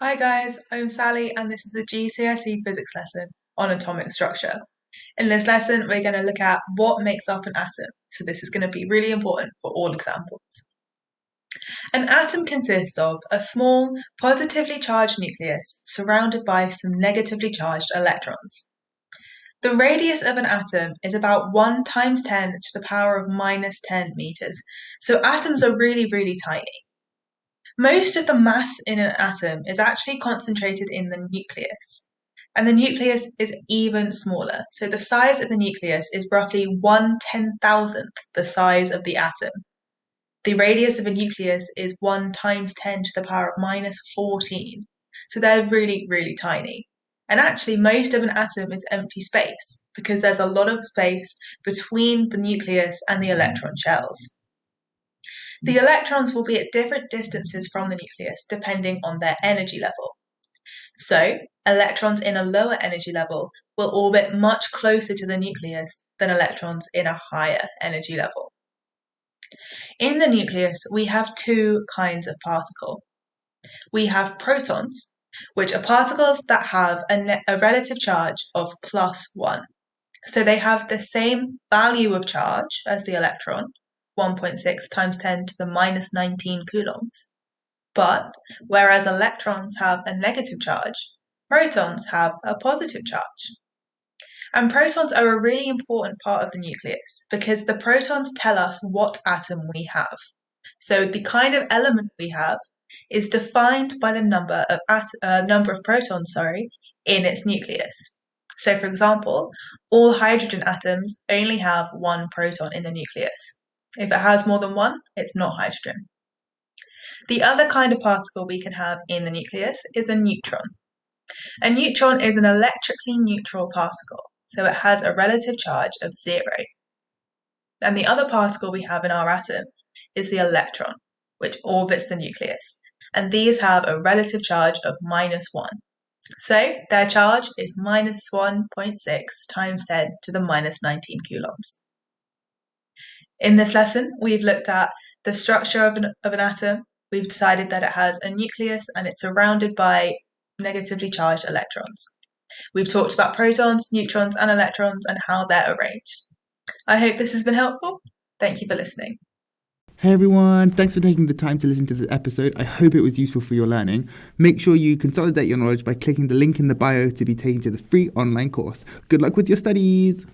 Hi guys, I'm Sally and this is a GCSE physics lesson on atomic structure. In this lesson, we're going to look at what makes up an atom. So this is going to be really important for all examples. An atom consists of a small, positively charged nucleus surrounded by some negatively charged electrons. The radius of an atom is about 1 times 10 to the power of minus 10 meters. So atoms are really, really tiny. Most of the mass in an atom is actually concentrated in the nucleus. And the nucleus is even smaller. So the size of the nucleus is roughly 1 ten thousandth the size of the atom. The radius of a nucleus is 1 times 10 to the power of minus 14. So they're really, really tiny. And actually, most of an atom is empty space because there's a lot of space between the nucleus and the electron shells. The electrons will be at different distances from the nucleus depending on their energy level. So, electrons in a lower energy level will orbit much closer to the nucleus than electrons in a higher energy level. In the nucleus, we have two kinds of particle. We have protons, which are particles that have a, a relative charge of plus 1. So they have the same value of charge as the electron, 1.6 times 10 to the minus 19 coulombs. But whereas electrons have a negative charge, protons have a positive charge. And protons are a really important part of the nucleus because the protons tell us what atom we have. So the kind of element we have is defined by the number of at- uh, number of protons, sorry, in its nucleus. So for example, all hydrogen atoms only have one proton in the nucleus. If it has more than one, it's not hydrogen. The other kind of particle we can have in the nucleus is a neutron. A neutron is an electrically neutral particle, so it has a relative charge of zero. And the other particle we have in our atom is the electron, which orbits the nucleus, and these have a relative charge of minus 1. So their charge is minus 1.6 times 10 to the minus 19 coulombs. In this lesson, we've looked at the structure of an, of an atom. We've decided that it has a nucleus and it's surrounded by negatively charged electrons. We've talked about protons, neutrons, and electrons and how they're arranged. I hope this has been helpful. Thank you for listening. Hey everyone, thanks for taking the time to listen to this episode. I hope it was useful for your learning. Make sure you consolidate your knowledge by clicking the link in the bio to be taken to the free online course. Good luck with your studies!